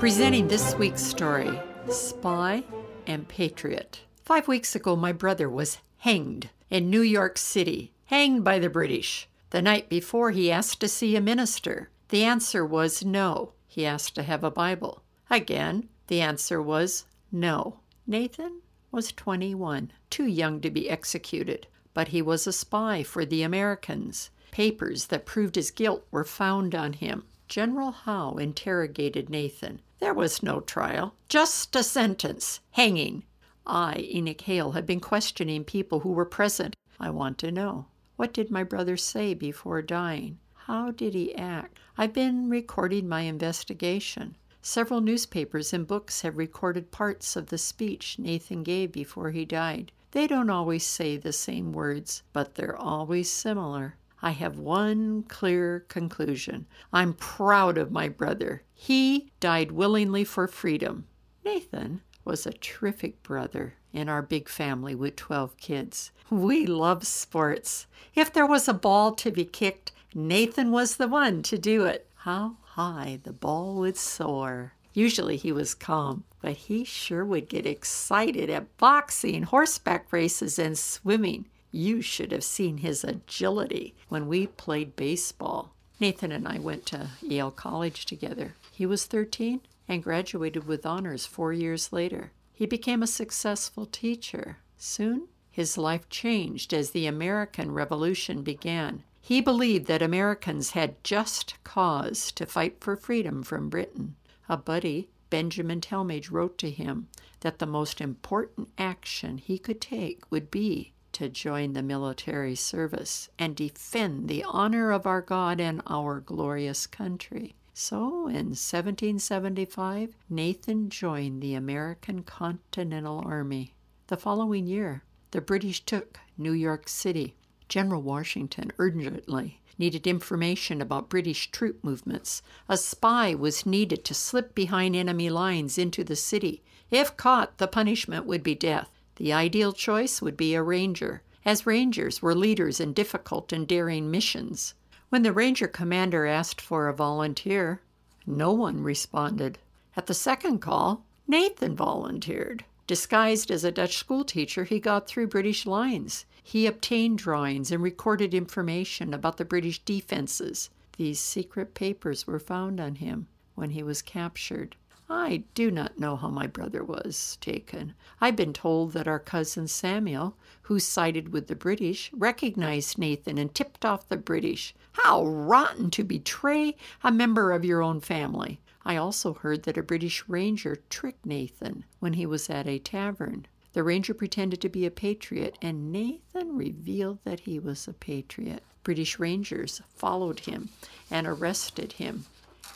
Presenting this week's story Spy and Patriot. Five weeks ago, my brother was hanged in New York City, hanged by the British. The night before, he asked to see a minister. The answer was no. He asked to have a Bible. Again, the answer was no. Nathan was 21, too young to be executed, but he was a spy for the Americans. Papers that proved his guilt were found on him. General Howe interrogated Nathan. There was no trial, just a sentence hanging. I, Enoch Hale, have been questioning people who were present. I want to know what did my brother say before dying? How did he act? I've been recording my investigation. Several newspapers and books have recorded parts of the speech Nathan gave before he died. They don't always say the same words, but they're always similar. I have one clear conclusion. I'm proud of my brother. He died willingly for freedom. Nathan was a terrific brother in our big family with 12 kids. We love sports. If there was a ball to be kicked, Nathan was the one to do it. How high the ball would soar. Usually he was calm, but he sure would get excited at boxing, horseback races, and swimming. You should have seen his agility when we played baseball. Nathan and I went to Yale College together. He was 13 and graduated with honors four years later. He became a successful teacher. Soon, his life changed as the American Revolution began. He believed that Americans had just cause to fight for freedom from Britain. A buddy, Benjamin Tallmadge, wrote to him that the most important action he could take would be to join the military service and defend the honor of our God and our glorious country. So in 1775, Nathan joined the American Continental Army. The following year, the British took New York City. General Washington urgently needed information about British troop movements. A spy was needed to slip behind enemy lines into the city. If caught, the punishment would be death. The ideal choice would be a ranger, as rangers were leaders in difficult and daring missions. When the ranger commander asked for a volunteer, no one responded. At the second call, Nathan volunteered. Disguised as a Dutch schoolteacher, he got through British lines. He obtained drawings and recorded information about the British defenses. These secret papers were found on him when he was captured. I do not know how my brother was taken. I've been told that our cousin Samuel, who sided with the British, recognized Nathan and tipped off the British. How rotten to betray a member of your own family! I also heard that a British ranger tricked Nathan when he was at a tavern. The ranger pretended to be a patriot, and Nathan revealed that he was a patriot. British rangers followed him and arrested him.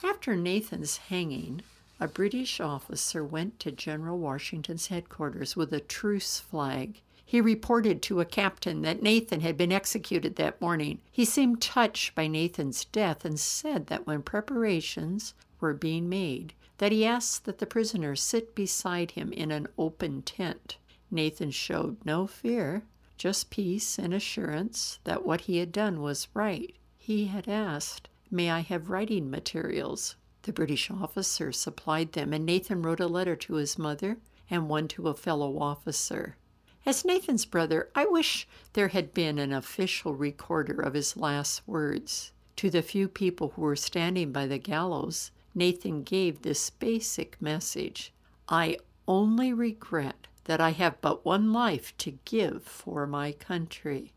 After Nathan's hanging, a British officer went to General Washington's headquarters with a truce flag. He reported to a captain that Nathan had been executed that morning. He seemed touched by Nathan's death and said that when preparations were being made, that he asked that the prisoner sit beside him in an open tent. Nathan showed no fear, just peace and assurance that what he had done was right. He had asked, May I have writing materials? The British officer supplied them, and Nathan wrote a letter to his mother and one to a fellow officer. As Nathan's brother, I wish there had been an official recorder of his last words. To the few people who were standing by the gallows, Nathan gave this basic message I only regret that I have but one life to give for my country.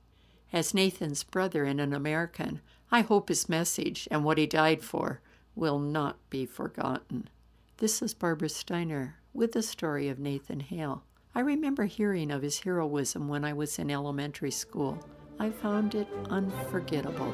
As Nathan's brother and an American, I hope his message and what he died for will not be forgotten. This is Barbara Steiner with the story of Nathan Hale. I remember hearing of his heroism when I was in elementary school. I found it unforgettable.